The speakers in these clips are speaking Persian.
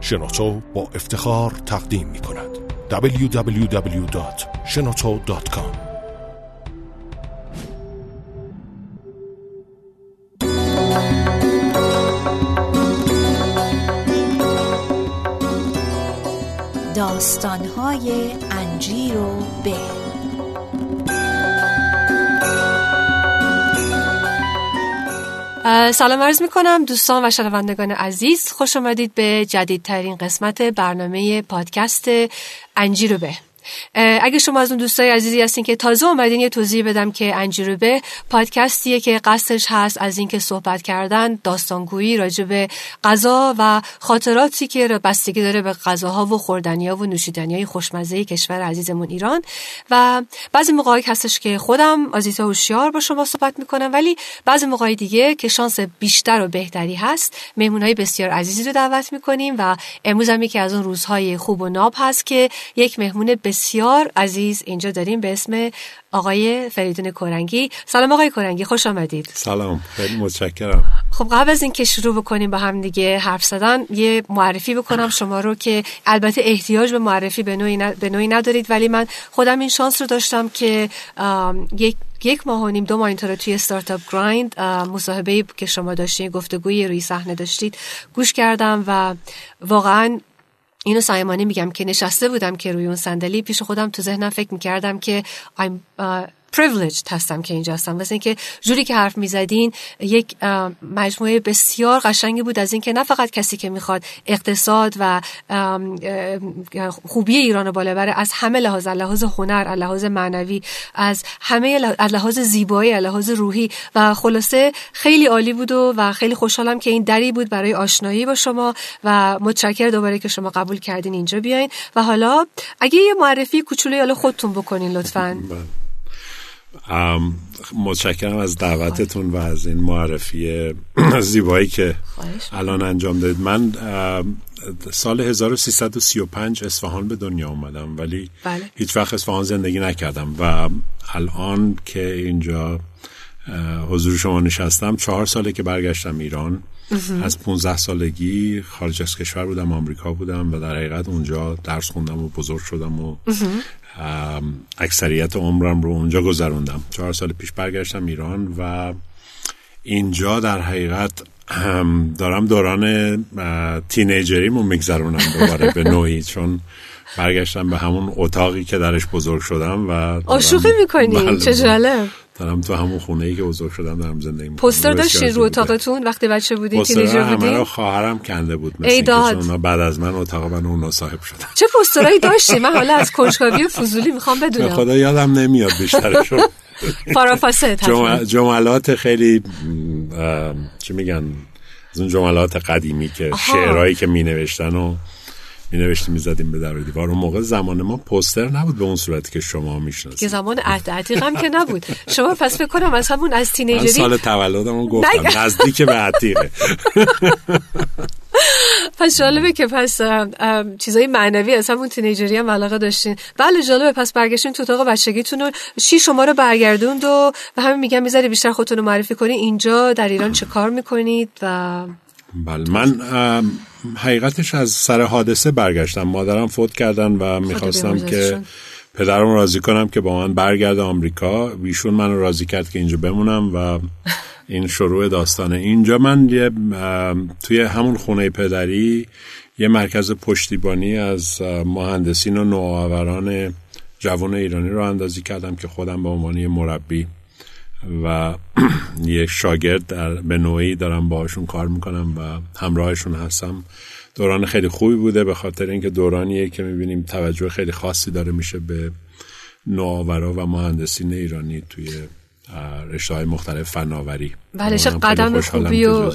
شنوتو با افتخار تقدیم می کند www.shenoto.com داستانهای انجیر و سلام عرض می کنم دوستان و شنوندگان عزیز خوش آمدید به جدیدترین قسمت برنامه پادکست انجیر و به. اگه شما از اون دوستای عزیزی هستین که تازه اومدین یه توضیح بدم که انجیروبه پادکستیه که قصدش هست از اینکه صحبت کردن داستانگویی راجع به غذا و خاطراتی که بستگی داره به غذاها و خوردنی‌ها و نوشیدنی‌های خوشمزه کشور عزیزمون ایران. و بعضی موقعی هستش که خودم آزیتا هوشیار با شما صحبت می‌کنم ولی بعضی موقعی دیگه که شانس بیشتر و بهتری هست. مهمونهای بسیار عزیزی رو دعوت می‌کنیم و امروز هم یکی از اون روزهای خوب و ناب هست که یک مهمون بسیار عزیز اینجا داریم به اسم آقای فریدون کورنگی. سلام آقای کورنگی خوش آمدید. سلام خیلی متشکرم. خب قبل از اینکه شروع بکنیم با هم دیگه حرف زدن یه معرفی بکنم شما رو که البته احتیاج به معرفی به نوعی, به نوعی ندارید ولی من خودم این شانس رو داشتم که یک یک ماه و نیم دو ماه اینطور توی استارتاپ گرایند مصاحبه که شما داشتین گفتگوی روی صحنه داشتید گوش کردم و واقعا اینو سایمانی میگم که نشسته بودم که روی اون صندلی پیش خودم تو ذهنم فکر می‌کردم که I'm, privileged هستم که اینجا هستم. واسه اینکه جوری که حرف می‌زدین یک مجموعه بسیار قشنگی بود از اینکه نه فقط کسی که می‌خواد اقتصاد و خوبی ایران رو بالا بره از همه لحاظ لحاظ هنر لحاظ معنوی از همه لحاظ زیبایی لحاظ روحی. و خلاصه خیلی عالی بود و, و خیلی خوشحالم که این دری بود برای آشنایی با شما و متشکر دوباره که شما قبول کردین اینجا بیاین. و حالا اگه یه معرفی کوچولوی حالا خودتون بکنین لطفاً. بله. متشکرم از دعوتتون و از این معرفی زیبایی که الان انجام دادید. من سال 1335 اصفهان به دنیا اومدم ولی بله. هیچ وقت اصفهان زندگی نکردم و الان که اینجا حضور شما نشستم چهار ساله که برگشتم ایران. از 15 سالگی خارج از کشور بودم آمریکا بودم و در حقیقت اونجا درس خوندم و بزرگ شدم و اکثریت عمرم رو اونجا گذروندم. چهار سال پیش برگشتم ایران و اینجا در حقیقت دارم دوران تینیجریمو میگذرونم دوباره به نوعی چون برگشتم به همون اتاقی که درش بزرگ شدم و آشوخی می‌کنی؟ بله چه جالب. دارم تو همون خونه ای که بزرگ شدم دارم زندگی می‌کنم. پوستر داشتین رو اتاقتون وقتی بچه بودین تینیجر بودین همه خواهرم کنده بود مثل بعد از من اتاق من اون صاحب شدن. چه پوسترایی داشتی؟ من حالا از کنجکاوی فضولی می‌خوام بدونم. خدا یادم نمیاد بیشترشون پارافاسه جملات خیلی چی میگن؟ از اون جملات قدیمی که شعرهایی که می نوشتن و می نوشتیم می زدیم به در دیوار. اون موقع زمان ما پوستر نبود به اون صورتی که شما می‌شناسید. که زمان عتیق هم که نبود. شما پس فکر کنم از همون از تینیجری سال تولدمو گفتم نزدیک به عتیقه. پس جالبه که پس چیزای معنوی از همون تینیجری هم علاقه داشتین. بله جالبه. پس برگشتین تو اتاق بچگیتون و چی شما رو برگردوند و و همین میگم می‌ذاری بیشتر خودتون رو معرفی کنی. اینجا در ایران چه کار می‌کنید و بله. من حقیقتش از سر حادثه برگشتم. مادرم فوت کردن و می‌خواستم که پدرم راضی کنم که با من برگرد آمریکا. ویشون من راضی کرد که اینجا بمونم و این شروع داستانه. اینجا من یه توی همون خونه پدری یه مرکز پشتیبانی از مهندسین و نوآوران جوان ایرانی رو اندازی کردم که خودم به عنوان مربی و یک شاگرد در به نوعی دارم باهاشون کار می‌کنم و همراهشون هستم. دوران خیلی خوبی بوده به خاطر اینکه دورانیه که می‌بینیم توجه خیلی خاصی داره میشه به نوآورا و مهندسین ایرانی توی رشته های مختلف فناوری. بله قدم خوبی و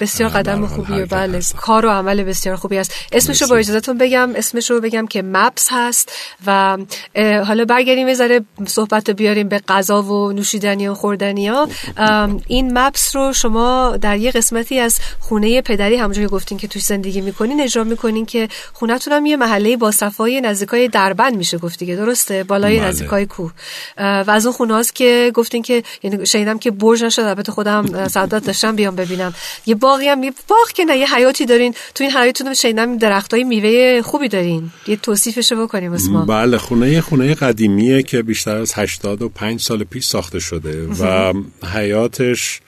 بسیار قدم خوبیه بله کار و عمل بسیار خوبی است. اسمش رو با اجازهتون بگم اسمش رو بگم که مپس هست و حالا برگردیم یه صحبت رو بیاریم به غذا و نوشیدنی و خوردنی ها. این مپس رو شما در یه قسمتی از خونه پدری همونجور که گفتین که توش زندگی می‌کنین اجرا می‌کنین که خونتون هم یه محله با صفای نزدیکای دربند میشه گفتی که درسته؟ بالای بله. نزدیکای کوه. و از اون خونه هاست که گفتین که یعنی شنیدم که برج نشد البته خودم سعادت داشتم بیام ببینم. یه باقی هم. باغ که نه یه حیاتی دارین. تو این حیاتتون شنیدم درختای میوه خوبی دارین. یه توصیفشو بکنیم واسه ما بله خونه یه خونه قدیمیه که بیشتر از 85 سال پیش ساخته شده و حیاتش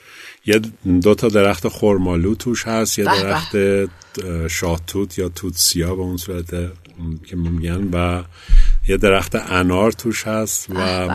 یه دو تا درخت خرمالو توش هست. یه درخت شاهتوت یا توت سیاه به اون صورت که میگن و یه درخت انار توش هست و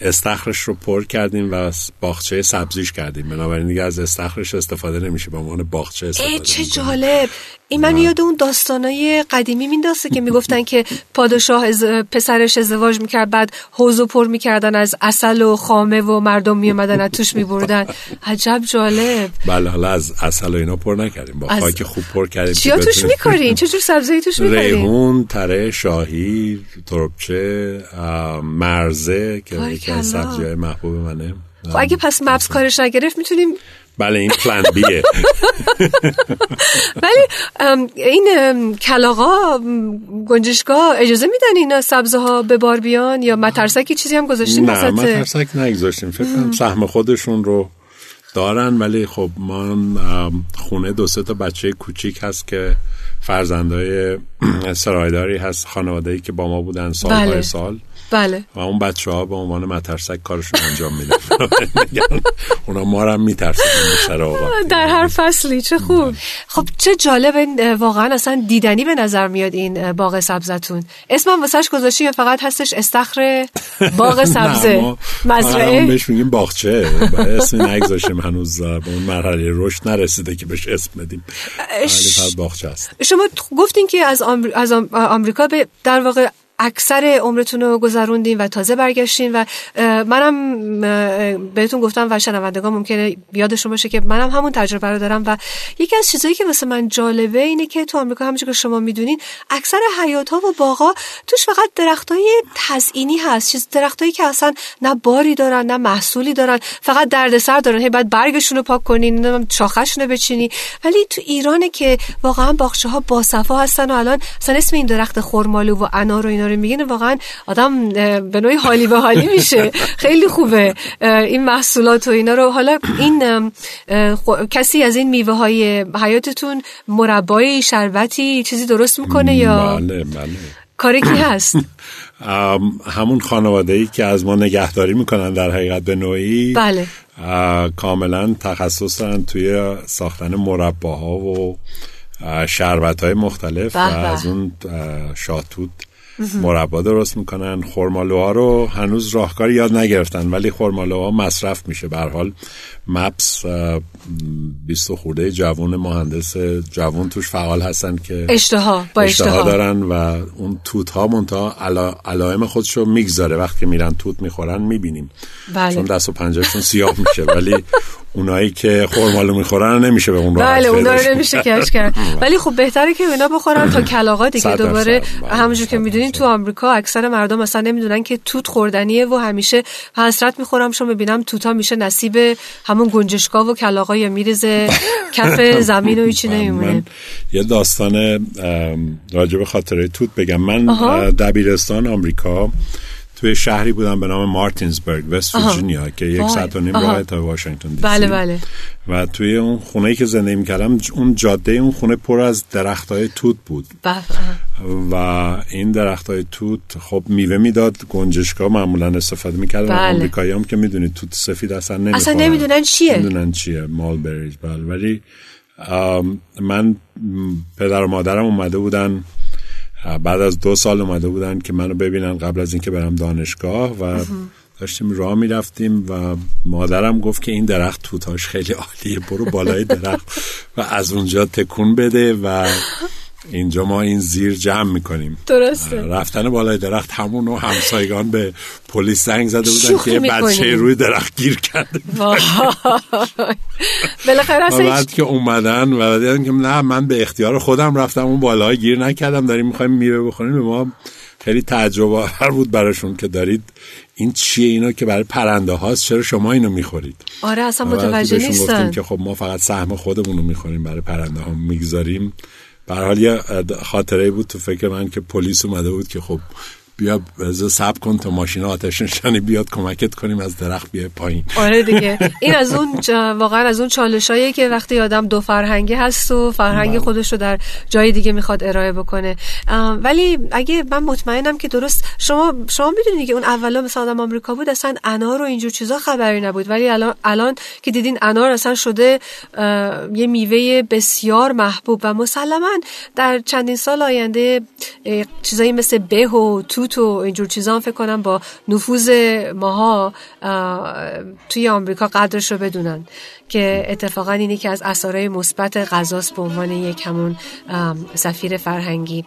استخرش رو پر کردیم و باغچه سبزیش کردیم. بنابراین دیگه از استخرش استفاده نمیشه به عنوان باغچه استفاده چه جالب. این من یاد اون داستانای قدیمی مینداسته که می‌گفتن که پادشاه از پسرش ازدواج می‌کرد بعد حوض پر می‌کردن از اصل و خامه و مردم میومدن از توش میبردن. عجب جالب. بله حالا از اصل و اینا پر نکردیم. با از... خاک خوب پر کردیم چیا توش میکارین چجور سبزی توش میکارین ریحون تره شاهی تربچه مرزه که یکی از سبزی های محبوب منه. خب اگه پس مبس کارش نگرفت می‌تونیم بله این پلان بیه ولی این کلاغا گنجشگاه اجازه میدن اینا سبزه ها به بار بیان یا مترسکی چیزی هم گذاشتیم نه مترسک نگذاشتیم. فکر کنم سهم خودشون رو دارن ولی خب ما خونه دو سه تا بچه کوچیک هست که فرزندای سرایداری هست خانواده که با ما بودن سال بله. سال. بله. و اون بچه ها به عنوان مترسک کارشون انجام میدن. اونا ما رو هم میترسن در هر فصلی چه خوب. خب چه جالب واقعا اصلا دیدنی به نظر میاد این باغ سبزتون. اسمم واسهش گذاشتی فقط هستش استخر باغ سبزه. مزرعه. بهش میگیم باغچه. اسم نگذاشتیم هنوز به اون مرحله رشد نرسیده که بهش اسم بدیم. ولی باغچه است. شما گفتین که از آمریکا به در واقع اکثر عمرتون رو گذروندین و تازه برگشتین و منم بهتون گفتم و شنوندگان ممکنه یادشون باشه که منم همون تجربه رو دارم و یکی از چیزایی که واسه من جالبه اینه که تو آمریکا همونجور که شما می‌دونین اکثر حیات ها و باغا توش فقط درختای تزئینی هست چیز درختایی که اصلا نه باری دارن نه محصولی دارن فقط دردسر دارن. هی بعد برگشون رو پاک کنین شاخشون رو بچینی ولی تو ایرانه که واقعا باغچه ها باصفا هستن و الان اصلا اسم این درخت خرمالو و انار و اینا رو میگن واقعا آدم به نوعی حالی به حالی میشه. خیلی خوبه. این محصولات و اینا رو. حالا این کسی از این میوه های حیاتتون مربای شربتی چیزی درست می‌کنه یا؟ بله بله. کاری کی هست؟ همون خانواده ای که از ما نگهداری می‌کنن در حقیقت به نوعی. بله. کاملا تخصص دارن توی ساختن مرباها و شربت های مختلف و از اون شاتوت. مربا درست می‌کنن. خرمالوها رو هنوز راهکاری یاد نگرفتن ولی خرمالوها مصرف میشه. به حال مپس 20 خورده جوون مهندس جوون توش فعال هستن که اشتها با اشتها, دارن و اون توت ها منتها علا... علائم خودش رو می‌گذاره. وقتی میرن توت می‌خورن می‌بینیم. بله. چون دست و پنجهشون سیاه میشه ولی اونایی که خرمالو می‌خورن نمیشه به اون بله اونا رو نمیشه کش کرد. ولی خب بهتره که اینا بخورن تا کلاغا دیگه دوباره بله، همونجور که می‌دونین تو آمریکا اکثر مردم مثلا نمی‌دونن که توت خوردنیه و همیشه حسرت می‌خورم شو می‌بینم توتا میشه نصیب همون گنجشکا و کلاغا یا میرزه. کف زمین و هیچی نمیمونه. یه داستان راجب خاطره توت بگم. من دبیرستان آمریکا. توی شهری بودم به نام مارتینزبرگ وست ویرجینیا که یک ساعت و نیم راه تا واشنگتن دی بله بله. و توی اون خونه که زندگی می‌کردم اون جاده اون خونه پر از درخت های توت بود. بله. و این درخت های توت خب میوه می‌داد گنجشکا معمولا استفاده می‌کردن بله. آمریکایی هم که می‌دونید توت سفید اصلا نمی‌خورن. اصلا نمی‌دونن چیه. نمی‌دونن چیه مالبریج بله ولی من پدر و مادرم اومده بودن بعد از دو سال اومده بودن که منو ببینن قبل از اینکه برم دانشگاه و داشتیم راه می‌رفتیم و مادرم گفت که این درخت توتاش خیلی عالیه برو بالای درخت و از اونجا تکون بده و اینجا ما این زیر جمع می‌کنیم. درسته. رفتن بالای درخت همون و همسایگان به پلیس زنگ زده بودن که یه بچه روی درخت گیر کرده. بالاخره بعد که اومدن و دیدن که نه من به اختیار خودم رفتم اون بالای گیر نکردم داریم می‌خوایم میوه بخوریم. به ما خیلی تجربه هر بود براشون که دارید این چیه اینا که برای پرنده هاست چرا شما اینو می‌خورید؟ آره اصلا متوجه نیستن. که خب ما فقط سهم خودمون رو می‌خوریم برای پرنده ها می‌گذاریم. به حال یه خاطره بود تو فکر من که پلیس اومده بود که خب بیا سب کن تا ماشین آتش نشانی بیاد کمکت کنیم از درخت بیای پایین. آره دیگه. این از اون واقعا از اون چالشایی که وقتی آدم دو فرهنگی هست و فرهنگ بله. خودش رو در جای دیگه می‌خواد ارائه بکنه. ولی اگه من مطمئنم که درست شما شما می‌دونید که اون اولا مثلا آدم آمریکا بود اصلا انار و اینجور چیزا خبری نبود. ولی الان الان که دیدین انار اصلا شده یه میوه بسیار محبوب و مسلما در چندین سال آینده چیزایی مثل به و توت و اینجور چیزا فکر کنم با نفوذ ماها توی آمریکا قدرش رو بدونن. که اتفاقا اینی که از اثرهای مثبت غذاست به عنوان یک همون سفیر فرهنگی.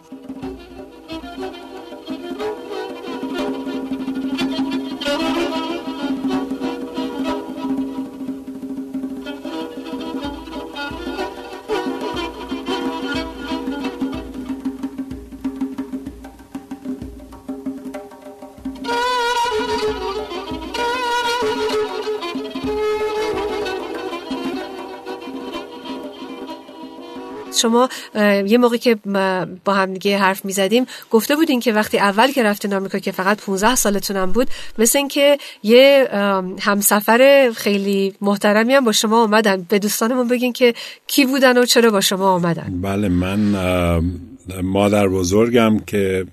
شما یه موقعی که با هم دیگه حرف می‌زدیم گفته بودین که وقتی اول که رفتین آمریکا که فقط 15 سالتونم بود مثل اینکه یه همسفر خیلی محترمی هم با شما آمدن به دوستانمون بگین که کی بودن و چرا با شما آمدن بله من مادر بزرگم که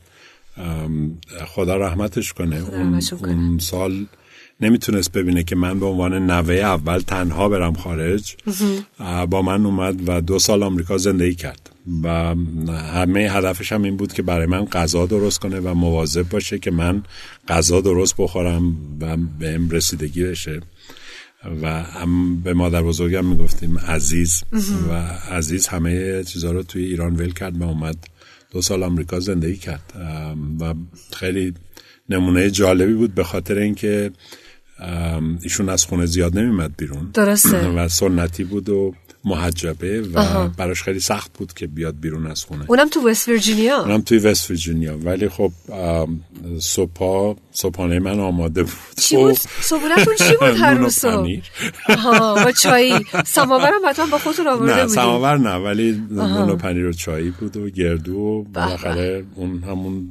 خدا رحمتش کنه اون, اون سال نمی‌تونست ببینه که من به عنوان نوه اول تنها برم خارج با من اومد و دو سال آمریکا زندگی کرد. و همه هدفش هم این بود که برای من غذا درست کنه و مواظب باشه که من غذا درست بخورم و به ام رسیدگی بشه. و هم به مادر بزرگم می‌گفتیم عزیز. و عزیز همه چیزها رو توی ایران ول کرد و اومد دو سال آمریکا زندگی کرد. و خیلی نمونه جالبی بود به خاطر اینکه ایشون از خونه زیاد نمیمد بیرون. درسته. و سنتی بود و محجبه و براش خیلی سخت بود که بیاد بیرون از خونه. اونم تو وست ویرجینیا؟ اونم توی وست ویرجینیا. ولی خب صبح صبحانه من آماده بود. چی بود؟ صبحونتون چی بود هر روز صبح؟ با چایی. سماور هم حتما با خودتون آورده نه سماور نه ولی نون و پنیر و چایی بود و گردو و بالاخره اون همون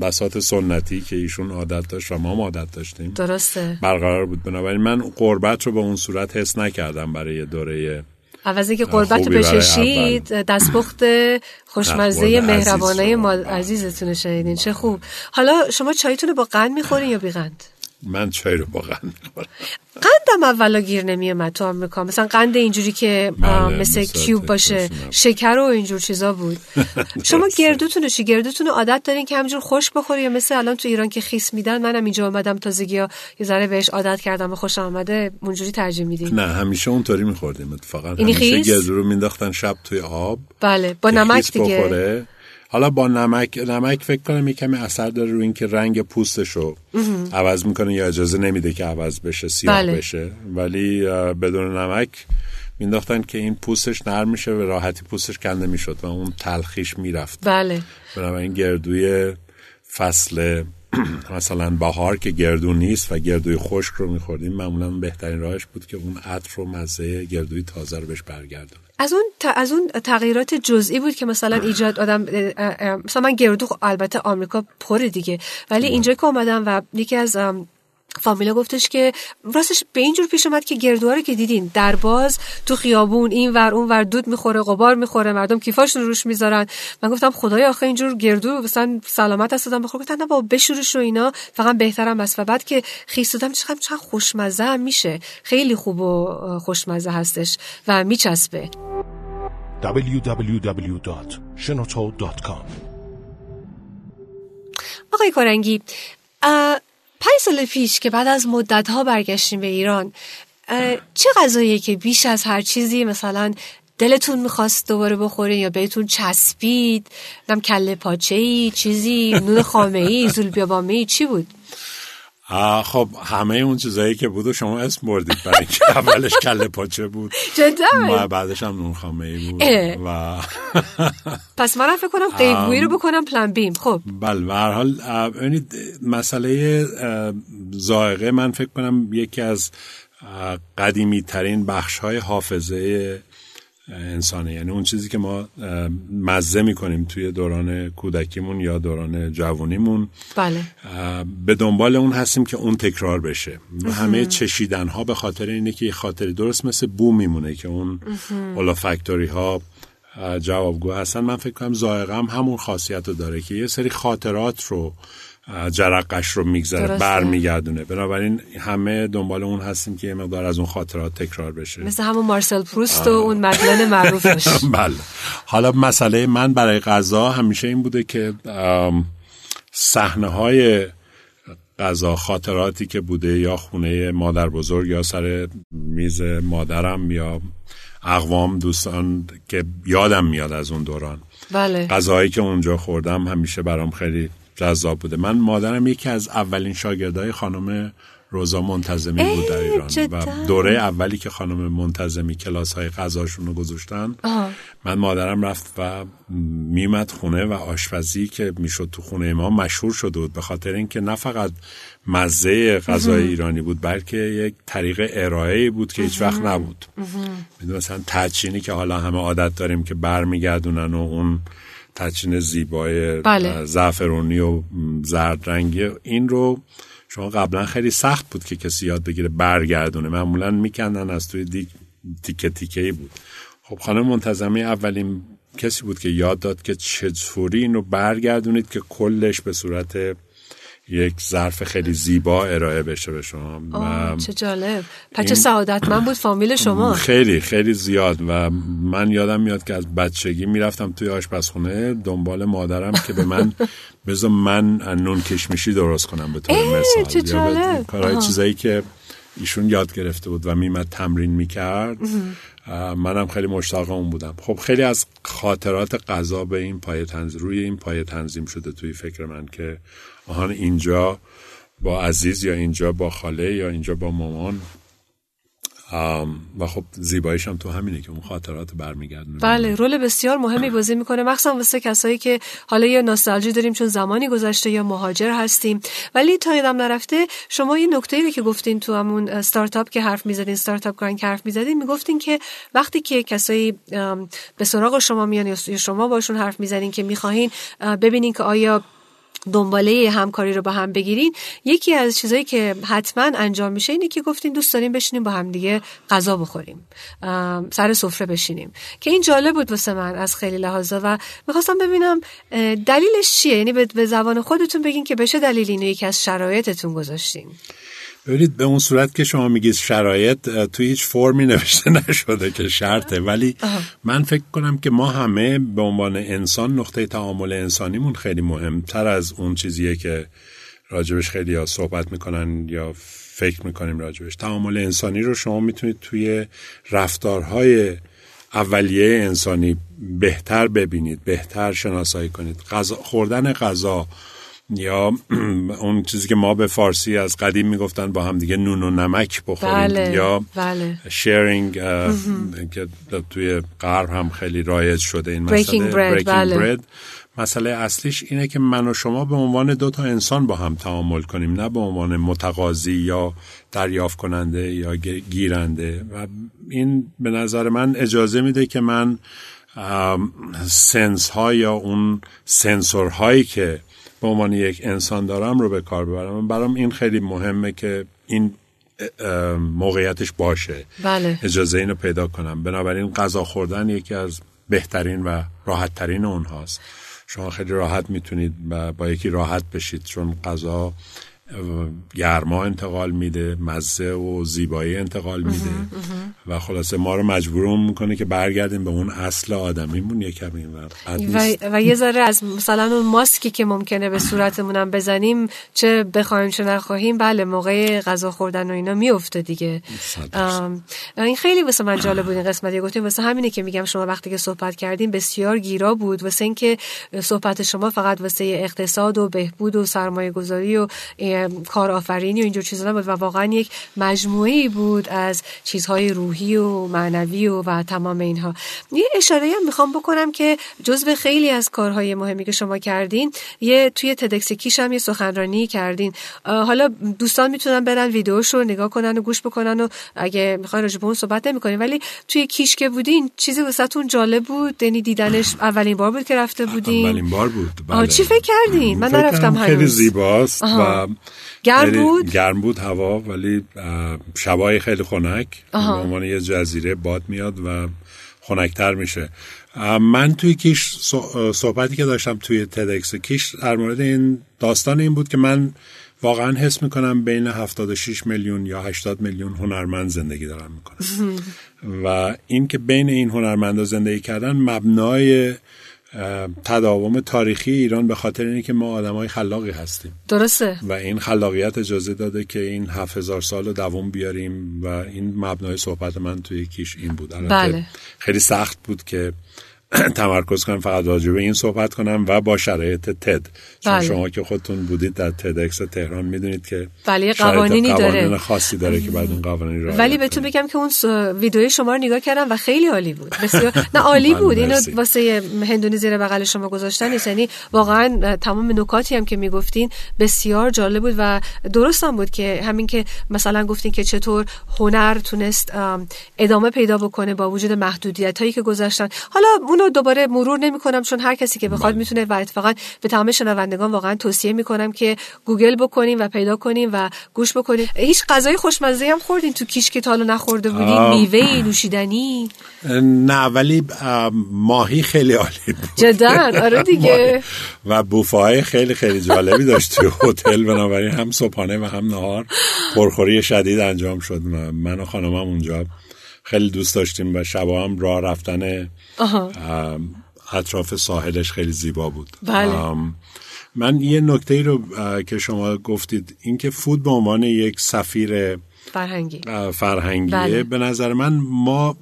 بسات سنتی که ایشون عادت داشت و ما عادت داشتیم درسته. برقرار بود. بنابراین من قربت رو به اون صورت حس نکردم برای دوره عوضی که قربت بچشید دستپخت خوشمزه مهربانه مال عزیزتون شنیدین. چه خوب. حالا شما چایتون رو با قند می‌خورین یا بی قند؟ من چای رو با قند می‌خورم. قندم اولا گیر نمیومد تو آمریکا. مثلا قند اینجوری که بله، مثل کیوب باشه شکر و اینجور چیزا بود. شما گردوتون چی؟ گردوتون عادت دارین که همجور خوش بخوری یا مثل الان تو ایران که خیس میدن؟ منم اینجا اومدم تازگی ها یه ذره بهش عادت کردم و خوش آمده اونجوری ترجیح میدین. نه همیشه اونطوری میخوردیم. اتفاقا همیشه گردو رو مینداختن شب توی آب. بله با نمک دیگه. حالا با نمک نمک فکر کنم یه کمی اثر داره رو اینکه رنگ پوستش رو عوض می‌کنه یا اجازه نمیده که عوض بشه سیاه بله. بشه. ولی بدون نمک مینداختن که این پوستش نرم میشه و راحتی پوستش کنده می‌شد و اون تلخیش می‌رفت. بله. بنابراین گردوی فصل مثلا بهار که گردو نیست و گردوی خشک رو میخوردیم معمولا بهترین راهش بود که اون عطر و مزه گردوی تازه رو بهش برگردون. از اون از اون تغییرات جزئی بود که مثلا ایجاد آدم مثلا من گردو البته آمریکا پر دیگه. ولی اینجا که اومدم و یکی از فامیلا گفتش که راستش به اینجور پیش اومد که گردوها رو که دیدین در باز تو خیابون این ور اون ور دود می‌خوره قبار می‌خوره مردم کیفاشون روش می‌ذارن. من گفتم خدای آخه اینجور گردو مثلا سلامت هستم بخور گفتن نه بابا بشورش و اینا. فقط بهترم است. و بعد که خیس دادم چقدر چقدر خوشمزه هم میشه. خیلی خوب و خوشمزه هستش و میچسبه. www.shenoto.com آقای کارنگی پنج سال پیش که بعد از مدت ها برگشتیم به ایران چه غذایی که بیش از هر چیزی مثلا دلتون می‌خواست دوباره بخورین یا بهتون چسبید؟ نم کله پاچه ای چیزی نون خامه ای زول ای چی بود؟ خب همه اون چیزایی که بود و شما اسم بردید برای اینکه اولش کله پاچه بود. و بعدش هم نون خامه ای بود و پس منم فکر کنم قیبگویی رو بکنم پلان بیم. خب. بله به هر حال مسئله زائقه من فکر کنم یکی از قدیمی ترین بخش های حافظه انسانه. یعنی اون چیزی که ما مزه می‌کنیم توی دوران کودکیمون یا دوران جوانیمون بله. به دنبال اون هستیم که اون تکرار بشه. و همه چشیدن ها به خاطر اینه که یه خاطری درست مثل بو میمونه که اون اولا فکتوری ها جوابگو هستن. من فکر کنم زائقم همون خاصیت رو داره که یه سری خاطرات رو جرقش رو میگذره برمیگردونه. بنابراین همه دنبال اون هستیم که یه مقدار از اون خاطرات تکرار بشه. مثل همون مارسل پروست و اون مدلن معروفش. بله. حالا مسئله من برای غذا همیشه این بوده که صحنه های غذا خاطراتی که بوده یا خونه مادر بزرگ یا سر میز مادرم یا اقوام دوستان که یادم میاد از اون دوران. بله. غذاهایی که اونجا خوردم همیشه برام خیلی جذاب بوده. من مادرم یکی از اولین شاگردای خانم روزا منتظمی بود در ایران و دوره اولی که خانم منتظمی کلاس های غذاشون رو گذاشتن من مادرم رفت و میمد خونه و آشپزی که می‌شد تو خونه ما مشهور شده بود به خاطر اینکه نه فقط مزه غذای ایرانی بود بلکه یک طریق ارائه بود که هیچ وقت نبود. مثلا تچینی که حالا همه عادت داریم که برمیگردونن و اون تچین زیبای بله. زعفرونی و زرد رنگی. این رو شما قبلا خیلی سخت بود که کسی یاد بگیره برگردونه. معمولا میکندن از توی دیک تیکه تیکه ای بود. خب خانم منتظمی اولین کسی بود که یاد داد که چطوری اینو برگردونید که کلش به صورت یک ظرف خیلی زیبا ارائه بشه به شما. چه جالب. پچه سعادت من بود فامیل شما. خیلی خیلی زیاد. و من یادم میاد که از بچگی می‌رفتم توی آشپزخونه. دنبال مادرم که به من بذار من نون کشمیشی درست کنم به طور مثال. چه جالب. کارهای چیزایی که ایشون یاد گرفته بود و میمد تمرین می‌کرد. منم خیلی مشتاق اون بودم. خب خیلی از خاطرات غذا به این پایه تنظیم روی این پایه تنظیم شده توی فکر من که آهان اینجا با عزیز یا اینجا با خاله یا اینجا با مامان و خب زیباییش هم تو همینه که اون خاطرات برمیگردونه. بله رول بسیار مهمی بازی می‌کنه. مخصوصا واسه کسایی که حالا یا ناستالژی داریم چون زمانی گذشته یا مهاجر هستیم. ولی تا یادم نرفته شما این نکته ای که گفتین تو همون استارتاپ که حرف می‌زدین استارتاپ کارن که حرف می‌زدین می‌گفتین که وقتی که کسایی به سراغ شما میان یا شما باشون حرف می‌زنین که می‌خواهین ببینین که آیا دنباله همکاری رو با هم بگیرین. یکی از چیزایی که حتما انجام میشه اینه که گفتین دوست داریم بشینیم با هم دیگه غذا بخوریم. سر سفره بشینیم. که این جالب بود واسه من از خیلی لحاظا و می‌خواستم ببینم دلیلش چیه؟ یعنی به زبان خودتون بگین که بشه دلیل اینو یکی از شرایطتون گذاشتین. ببینید به اون صورت که شما میگید شرایط توی هیچ فرمی نوشته نشده که شرطه. ولی من فکر کنم که ما همه به عنوان انسان نقطه تعامل انسانیمون خیلی مهمتر از اون چیزیه که راجبش خیلی یا صحبت می‌کنن یا فکر می‌کنیم راجبش. تعامل انسانی رو شما می‌تونید توی رفتارهای اولیه انسانی بهتر ببینید بهتر شناسایی کنید. غذا خوردن غذا یا اون چیزی که ما به فارسی از قدیم می‌گفتن با هم دیگه نون و نمک بخوریم. بله، یا بله. شیرینگ که توی غرب هم خیلی رایج شده این مسئله. Bread, بله. مسئله اصلیش اینه که من و شما به عنوان دو تا انسان با هم تعامل کنیم نه به عنوان متقاضی یا دریافت کننده یا گیرنده. و این به نظر من اجازه میده که من سنس ها یا اون سنسور هایی که به عنوان یک انسان دارم رو به کار ببرم. برام این خیلی مهمه که این موقعیتش باشه. بله. اجازه اینو پیدا کنم. بنابراین غذا خوردن یکی از بهترین و راحتترین اونهاست. شما خیلی راحت می‌تونید با یکی راحت بشید چون غذا گرما انتقال میده مزه و زیبایی انتقال میده. و خلاصه ما رو مجبور می‌کنه که برگردیم به اون اصل آدمیمون یه کمی و, و, یه ذره از مثلا اون ماسکی که ممکنه به صورتمونم بزنیم چه بخوایم چه نخواهیم بله موقع غذا خوردن و اینا میفته دیگه. این خیلی واسه من جالب بود این قسمتی گفتیم. واسه همینه که میگم شما وقتی که صحبت کردیم بسیار گیرا بود. واسه اینکه صحبت شما فقط واسه اقتصاد و بهبود و سرمایه گذاری و کارآفرینی و اینجور چیزا نبود و واقعا یک مجموعه بود از چیزهای روحی و معنوی و, و تمام اینها. یه اشاره هم می‌خوام بکنم که جزو خیلی از کارهای مهمی که شما کردین یه توی تدکس کیش هم یه سخنرانی کردین. حالا دوستان می‌تونن برن ویدیوش رو نگاه کنن و گوش بکنن و اگه می‌خواین راجع به اون صحبت نمی‌کنین. ولی توی کیش که بودین چیزی واسهتون جالب بود؟ یعنی دیدنش اولین بار بود که رفته بودین؟ اولین بار بود. بله. چی فکر کردین؟ من نرفتم هنوز. خیلی زیباست و گرم بود؟ گرم بود هوا ولی شبای خیلی خنک. به عنوان یه جزیره باد میاد و خنکتر میشه. من توی کیش صحبتی که داشتم توی تدکس کیش در مورد این داستان این بود که من واقعا حس می‌کنم بین 76 میلیون یا 80 میلیون هنرمند زندگی دارم می‌کنم. و این که بین این هنرمندا زندگی کردن مبنای تداوم تاریخی ایران به خاطر اینه که ما آدمای خلاقی هستیم. درسته. و این خلاقیت اجازه داده که این هفت هزار سال رو دوام بیاریم و این مبنای صحبت من توی کیش این بود. بله. خیلی سخت بود که تمرکز کنم فقط راجع به این صحبت کنم و با شرایط تد. چون بله. شما که خودتون بودید در تدکس تهران می‌دونید که بله قوانینی داره. قوانین خاصی داره که بعد اون قوانین رو ولی بهتون بگم که اون ویدیوی شما رو نگاه کردم و خیلی عالی بود. بسیار نه عالی بود. اینو واسه هندونی زیر بغل شما گذاشتن یعنی واقعا تمام نکاتی هم که می‌گفتین بسیار جالب بود و درست هم بود که همین که مثلا گفتین که چطور هنر تونست ادامه پیدا بکنه با وجود محدودیت هایی که گذاشتن. حالا اونو دوباره مرور نمی کنم چون هر کسی که بخواد می‌تونه و اتفاقا به تمام شنوندگان واقعا توصیه می‌کنم که گوگل بکنیم و پیدا کنیم و گوش بکنیم هیچ غذای خوشمزه هم خوردین تو کیش که تالو نخورده بودین میوه نوشیدنی؟ نه ولی ماهی خیلی عالی بود. جدا؟ آره دیگه. و بوفه خیلی خیلی جالبی داشت تو هتل. بنابراین هم صبحانه و هم نهار پرخوری شدید انجام شد. من و خانمم اونجا خیلی دوست داشتیم و شبا هم راه رفتن اطراف ساحلش خیلی زیبا بود. بله. من یه نکته رو که شما گفتید اینکه فود به عنوان یک سفیر فرهنگی. فرهنگیه بله. به نظر من ما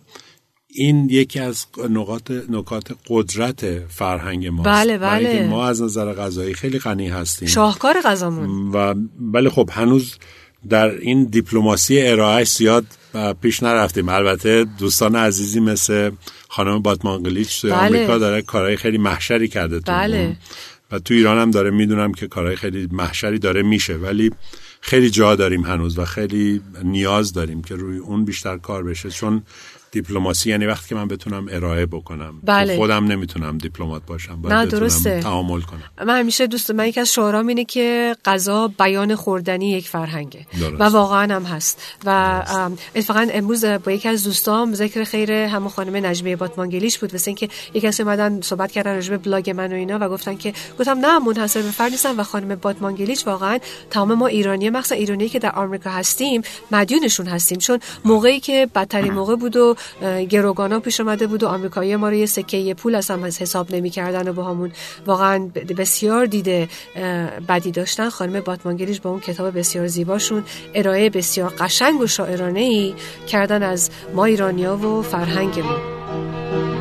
این یکی از نقاط نکات قدرت فرهنگ ماست. بله بله. ما از نظر غذایی خیلی غنی هستیم. شاهکار غذامون. و بله خب هنوز در این دیپلماسی ارائه زیاد پیش نرفتیم البته دوستان عزیزی مثل خانم باتمانگلیچ توی بله. آمریکا داره کارهای خیلی محشری کرده تو بله. و تو ایران هم داره می‌دونم که کارهای خیلی محشری داره میشه ولی خیلی جا داریم هنوز و خیلی نیاز داریم که روی اون بیشتر کار بشه چون دیپلماسی یعنی وقتی که من بتونم ارائه بکنم. بله. خودم نمی‌تونم دیپلمات باشم باید نه درسته. تعامل کنم. من همیشه دوست من یک از شعرام اینه که غذا بیان خوردنی یک فرهنگه. درست. و واقعا هم هست. و اتفاقا امروز با یکی از دوستام ذکر خیر همون خانم نجمیه باتمانگلیش بود. واسه اینکه یک کسی اومدن صحبت کردن راجع به بلاگ من و اینا و گفتن که گفتم نه منحصر به فرد نیستم. و خانم باتمانگلیچ واقعا تمام ما ایرانی مخصوصا ایرانی که در آمریکا هستیم مدیونشون هستیم. چون موقعی که بدترین موقع بود و گروگانا پیش اومده بود و آمریکایی ما رو یه سکه پول اصلا حساب نمی‌کردن و با همون واقعا بسیار دیده بدی داشتن. خانم باتمانگلیش با اون کتاب بسیار زیباشون ارائه بسیار قشنگ و شاعرانه ای کردن از ما ایرانیا و فرهنگمون.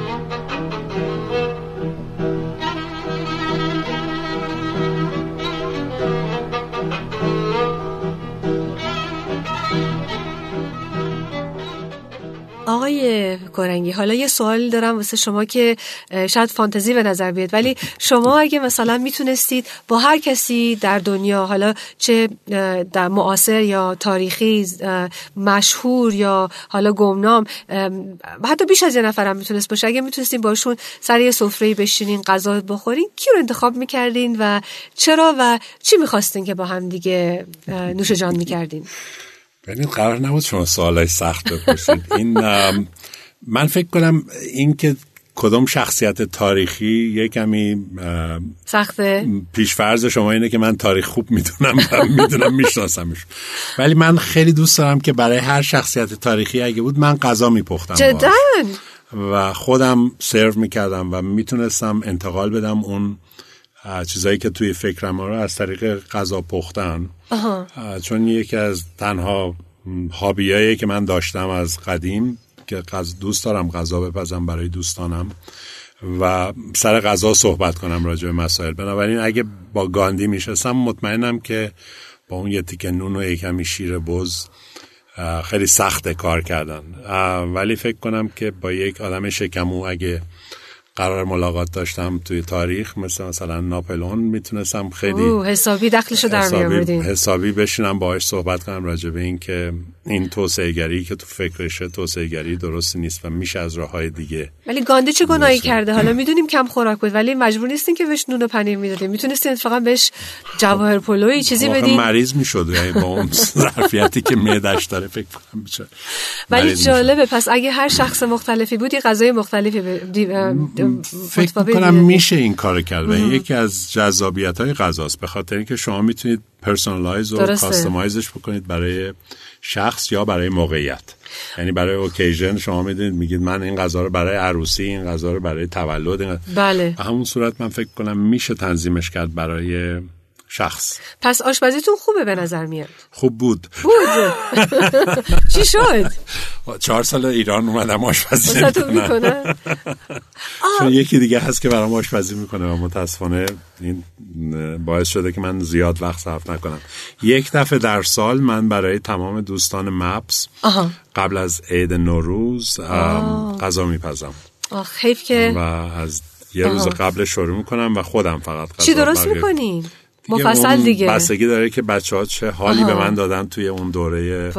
آقای کورنگی حالا یه سوال دارم واسه شما که شاید فانتزی به نظر بیاد ولی شما اگه مثلا می‌تونستید با هر کسی در دنیا حالا چه در معاصر یا تاریخی مشهور یا حالا گمنام حتی بیش از یه نفرم می‌تونست باشه اگه می‌تونستین باشون سر یه سفره بشینین غذا بخورین کی رو انتخاب می‌کردین و چرا و چی می‌خواستین که با هم دیگه نوش جان می‌کردین؟ ببینید قرار نبود شما سوالای سخت بپرسید. این من فکر کنم این که کدوم شخصیت تاریخی یه کمی سخته. پیشفرض شما اینه که من تاریخ خوب می‌دونم و می‌دونم میشناسمش. ولی من خیلی دوست دارم که برای هر شخصیت تاریخی اگه بود من غذا میپختم جدا. و خودم سرو می‌کردم و می‌تونستم انتقال بدم اون چیزایی که توی فکرم رو از طریق غذا پختن. چون یکی از تنها هابیایی که من داشتم از قدیم که دوست دارم غذا بپزم برای دوستانم و سر غذا صحبت کنم راجع به مسائل. بنابراین اگه با گاندی میشستم مطمئنم که با اون یه تیکه نون و یکمی شیر بز خیلی سخت کار کردن. ولی فکر کنم که با یک آدم شکمو اگه قرار ملاقات داشتم توی تاریخ. مثل مثلا ناپلون می‌تونستم خیلی حسابی دخلشو در حسابی, حسابی بشینم باهاش صحبت کنم راجع به این که این توسعه گری که تو فکرشه توسعه گری درست نیست و میشه از راه های دیگه ولی گاندی چه گناهی کرده؟ حالا می‌دونیم کم خوراک بود ولی مجبور نیستین که بهش نون و پنیر می‌دادین. می‌تونستین فقط بهش جواهر پلوی چیزی بدین؟ مریض می‌شد یعنی با اون ظرفیتی که معدش داره فکر کنم ولی جالبه پس اگه هر شخص مختلفی بودی غذای مختلفی فکر کنم میشه این کار کرد و یکی از جذابیت های غذاست. به خاطر اینکه شما می‌تونید personalize و customize ش بکنید برای شخص یا برای موقعیت. یعنی برای occasion شما می‌دونید میگید من این غذا رو برای عروسی این غذا رو برای تولد بله. به همون صورت من فکر کنم میشه تنظیمش کرد برای شخص. پس آشپزیتون خوبه به نظر میاد؟ خوب بود. بود. چی شد؟ چهار سال ایران اومدم آشپزی می‌کنه؟ چون یکی دیگه هست که برام آشپزی می‌کنه و متاسفانه این باعث شده که من زیاد وقت صرف نکنم. یک دفعه در سال من برای تمام دوستان مپس قبل از عید نوروز غذا میپزم. خیف که و از یه روز قبل شروع می‌کنم و خودم فقط چی درست می‌کنین؟ مفصل دیگه. بستگی داره که بچه ها چه حالی به من دادن توی اون دوره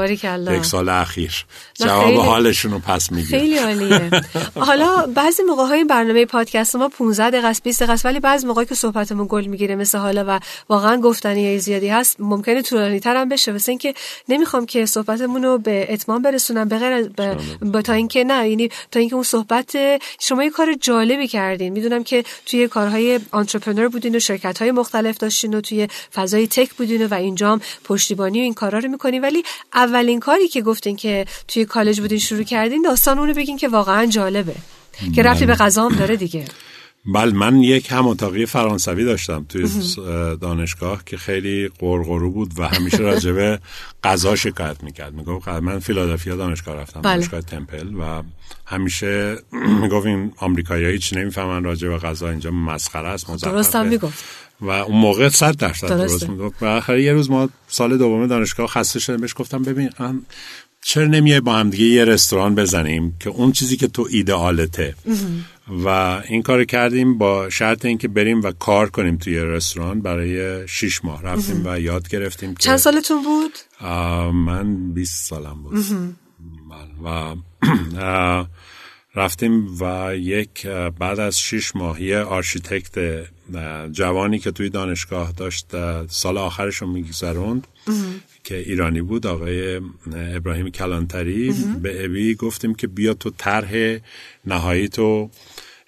یک سال اخیر. جواب حالشون رو پس می‌گیره خیلی عالیه. حالا بعضی موقع های برنامه پادکست ما 15 دقیقه است 20 دقیقه ولی بعضی موقعی که صحبتمون گل می‌گیره مثل حالا و واقعا گفتنی زیادی هست ممکنه طولانی تر هم بشه. واسه اینکه نمی‌خوام که صحبتمون رو به اتمام برسونم به غیر با تا اینکه نه یعنی تا اینکه اون صحبت شما یه کار جالبی کردین. می‌دونم که توی کارهای آنترپرنور بودین و شرکت های مختلف داشتین و توی فضای تک بودین و اینجام پشتیبانی و این کارا رو می‌کنین. ولی اولین کاری که گفتین که توی کالج بودین شروع کردین داستان اونو بگین که واقعا جالبه که رفتی به غذام داره دیگه. بله من یک هم اتاقی فرانسوی داشتم توی دانشگاه که خیلی قرقرو بود و همیشه راجبه غذا شکایت می‌کرد. می‌گفت من فیلادلفیا دانشگاه رفتم بله. دانشگاه تمپل و همیشه می‌گفت این آمریکایی‌ها هیچ نمی‌فهمن راجع به غذا اینجا مسخره است درست هم می‌گفت. و اون موقع صد درصد درست می‌گفت. و آخر یه روز ما سال دوم دانشگاه خسته شدیم بهش گفتم ببین چرا نمیای با هم دیگه یه رستوران بزنیم که اون چیزی که تو ایدئالته و این کار کردیم با شرط اینکه بریم و کار کنیم توی رستوران برای شیش ماه. رفتیم و یاد گرفتیم چند سالتون بود؟ من 20 سالم بود. و رفتیم و یک بعد از شیش ماهی architect جوانی که توی دانشگاه داشت سال آخرش رو میگذروند. که ایرانی بود آقای ابراهیم کلانتری. به ابی گفتیم که بیا تو طرح نهایی تو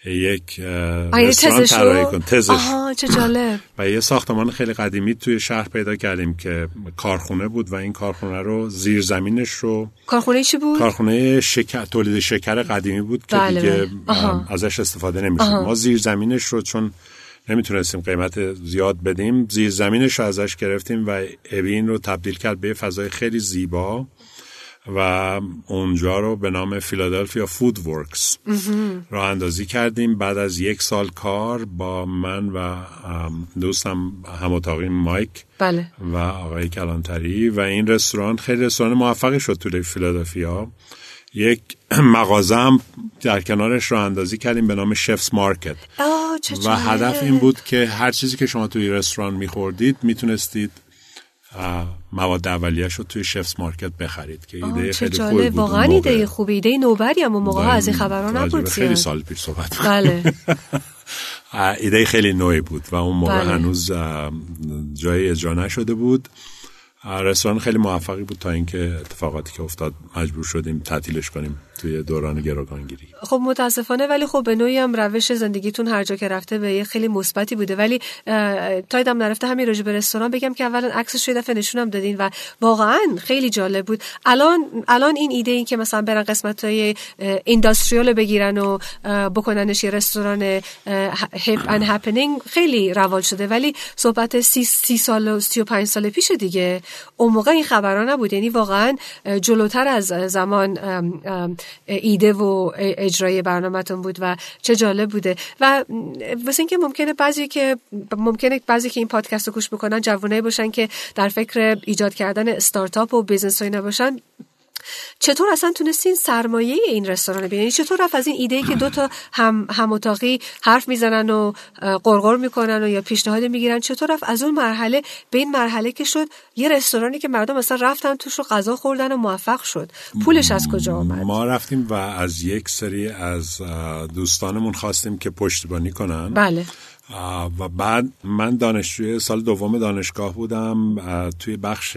یک رستوران طراحی کن. تزش. چه جالب. و یه ساختمان خیلی قدیمی توی شهر پیدا کردیم که کارخونه بود و این کارخونه رو زیر زمینش رو کارخونه چی بود؟ کارخونه شکر تولید شکر قدیمی بود که بله دیگه بله. ازش استفاده نمیشه ما زیر زمینش رو چون نمی‌تونستیم قیمت زیاد بدیم زیر زمینش رو ازش گرفتیم و اوین رو تبدیل کرد به فضای خیلی زیبا. و اونجا رو به نام فیلادلفیا فود ورکس را اندازی کردیم. بعد از یک سال کار با من و دوستم هم مایک بله. و آقای کلانتری و این رستوران خیلی رستوران موفقی شد توی فیلادلفیا یک مغازه هم در کنارش رو اندازی کردیم به نام شفس مارکت و هدف این بود که هر چیزی که شما توی رستوران میخوردید می‌تونستید مواد اولیه‌اش رو توی شفس مارکت بخرید که ایده خیلی خوبی بود واقعا ایده خوبی. ایده نوبری هم موقع. از این خبران نبود خیلی سال پیش صحبت بله. ایده خیلی نوعی بود و اون موقع بله. هنوز جای اجرا نشده بود. رستوران خیلی موفقی بود تا اینکه اتفاقاتی که افتاد مجبور شدیم تعطیلش کنیم توی دوران گروگانگیری. خب متاسفانه ولی خب به نوعی هم روش زندگیتون هر جا که رفته به یه خیلی مثبتی بوده. ولی تایدم نرفته همین راجع به رستوران بگم که اولا عکسش یه دفعه نشونم دادین و واقعا خیلی جالب بود. الان الان این ایده این که مثلا برن قسمت های اینداستریال بگیرن و بکننش یه رستوران هپ ان هپنینگ خیلی رواج شده. ولی صحبت سی, سی سال و سی و پنج سال پیش دیگه اون موقع این خبرها نبود. یعنی واقعا جلوتر از زمان ایده و اجرای برنامهتون بود و چه جالب بوده. و واسه اینکه ممکنه بعضی که ممکنه بعضی که این پادکست رو گوش بکنن جوانایی باشن که در فکر ایجاد کردن استارتاپ و business و باشن چطور اصلا تونستین سرمایه این رستوران ببینید چطور رفت از این ایده که دو تا هم هم اتاقی حرف می‌زنن و غرغر می‌کنن و یا پیشنهاد می‌گیرن؟ چطور رفت از اون مرحله به این مرحله که شد یه رستورانی که مردم مثلا رفتن توش رو غذا خوردن و موفق شد؟ پولش از کجا آمد؟ ما رفتیم و از یک سری از دوستانمون خواستیم که پشتیبانی کنن. بله. و بعد من دانشجوی سال دوم دانشگاه بودم توی بخش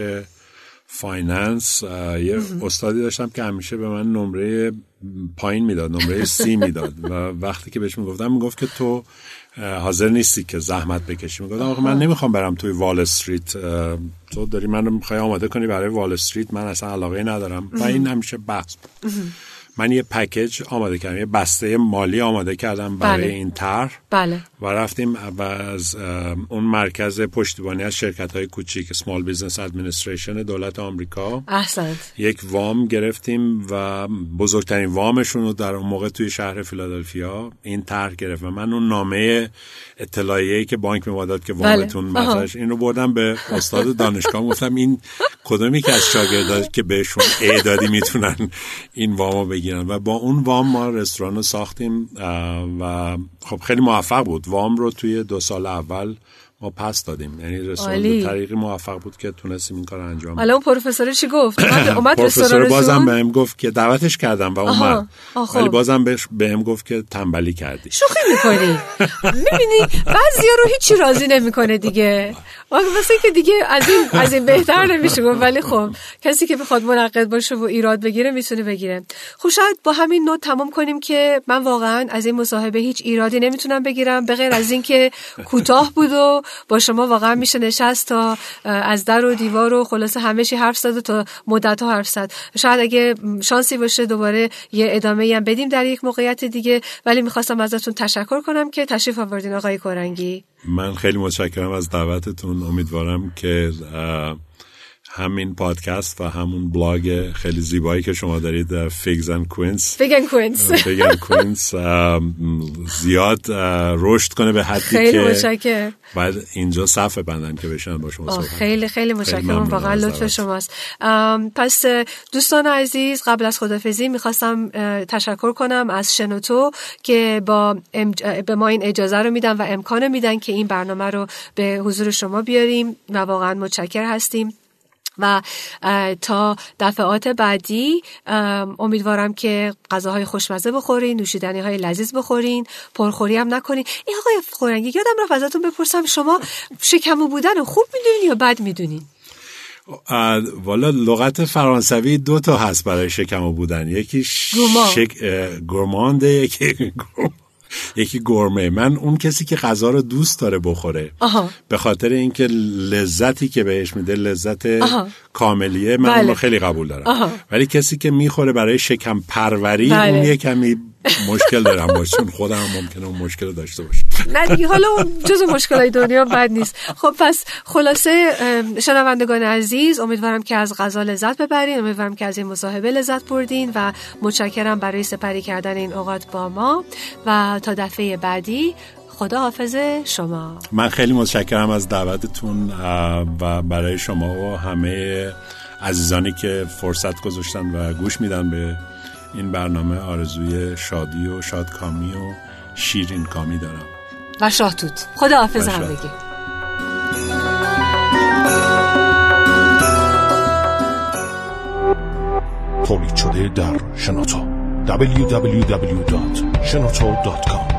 finance یه استادی داشتم که همیشه به من نمره پایین می‌داد نمره C می‌داد. و وقتی که بهش می‌گفتم می‌گفت که تو حاضر نیستی که زحمت بکشی. می‌گفتم من نمی‌خوام برم توی وال استریت تو داری منو می‌خوای آماده کنی برای وال استریت من اصلا علاقه ندارم. و این همیشه بحث من یه package آماده کردم یه بسته مالی آماده کردم برای بله. این طرح بله. و رفتیم و از اون مرکز پشتیبانی از شرکت های کوچیک Small Business Administration دولت آمریکا احسنت یک وام گرفتیم و بزرگترین وامشون رو در اون موقع توی شهر فیلادلفیا این طرح گرفت و من اون نامه اطلاعیه‌ای که بانک میواداد که بله. وامتون بله. این رو بردم به استاد دانشگاه گفتم این کدومی که از شاگردات که بهشون اعدادی می‌تونن این وامو بگیرن و با اون وام ما رستوران رو ساختیم و خب خیلی موفق بود. وام رو توی دو سال اول ما پس دادیم. یعنی رستوران به طریقی موفق بود که تونستیم این کار انجام حالا اون پروفسور چی گفت؟ اومد پروفسور بازم بهم گفت که دعوتش کردم و اومد. ولی بازم بهش بهم گفت که تنبلی کردی. شوخی می‌کنی. می‌بینی بعضیا رو هیچی راضی نمی‌کنه دیگه. واسه که دیگه از این از این بهتر نمیشه گفت. ولی خب کسی که بخواد منقد باشه و ایراد بگیره می‌تونه بگیره. خب شاید با همین نوت تمام کنیم که من واقعا از این مصاحبه هیچ ایرادی نمی‌تونم بگیرم به غیر از اینکه کوتاه بود و با شما واقعا میشه نشست تا از در و دیوار و خلاصه همه چی حرف زد و تا مدت ها حرف زد. شاید اگه شانسی باشه دوباره یه ادامه هم بدیم در یک موقعیت دیگه ولی می‌خواستم ازتون تشکر کنم که تشریف آوردین آقای کورنگی. من خیلی متشکرم از دعوتتون. امیدوارم که همین پادکست و همون بلاگ خیلی زیبایی که شما دارید Figs and Quince Fig Quince Quince زیاد رشد کنه به حدی خیلی که متشکرم. بعد اینجا صفحه بندن که بشن با شما صحبت خیلی خیلی متشکرم. واقعا لطف شماست. پس دوستان عزیز قبل از خدافزی می‌خواستم تشکر کنم از شنوتو که با به ما این اجازه رو میدن و امکان میدن که این برنامه رو به حضور شما بیاریم و واقعا متشکر هستیم. و تا دفعات بعدی امیدوارم که غذاهای خوشمزه بخورین نوشیدنی های لذیذ بخورین پرخوری هم نکنین. این آقای خورنگی یادم رفت ازتون بپرسم شما شکمو بودن خوب می‌دونین یا بد می‌دونین؟ والا لغت فرانسوی دو تا هست برای شکمو بودن. یکی شک... گرمانده یکی یکی گرمه. من اون کسی که غذا رو دوست داره بخوره. به خاطر اینکه لذتی که بهش میده لذت کاملیه من بله. خیلی قبول دارم. ولی کسی که می‌خوره برای شکم پروری بله. اون یه کمی مشکل دارم باشه چون خودم ممکنه اون مشکل داشته باشه نه دیگه حالا اون جز مشکلای دنیا بد نیست. خب پس خلاصه شنوندگان عزیز امیدوارم که از غذا لذت ببرین امیدوارم که از این مصاحبه لذت بردین و متشکرم برای سپری کردن این اوقات با ما. و تا دفعه بعدی خدا حافظ شما. من خیلی متشکرم از دعوتتون و برای شما و همه عزیزانی که فرصت گذاشتن و گوش میدن به این برنامه آرزوی شادی و شادکامی و شیرین کامی دارم. و شاهتوت خدا حافظ هم بگی تولید شده در شنوتو. www.shenoto.com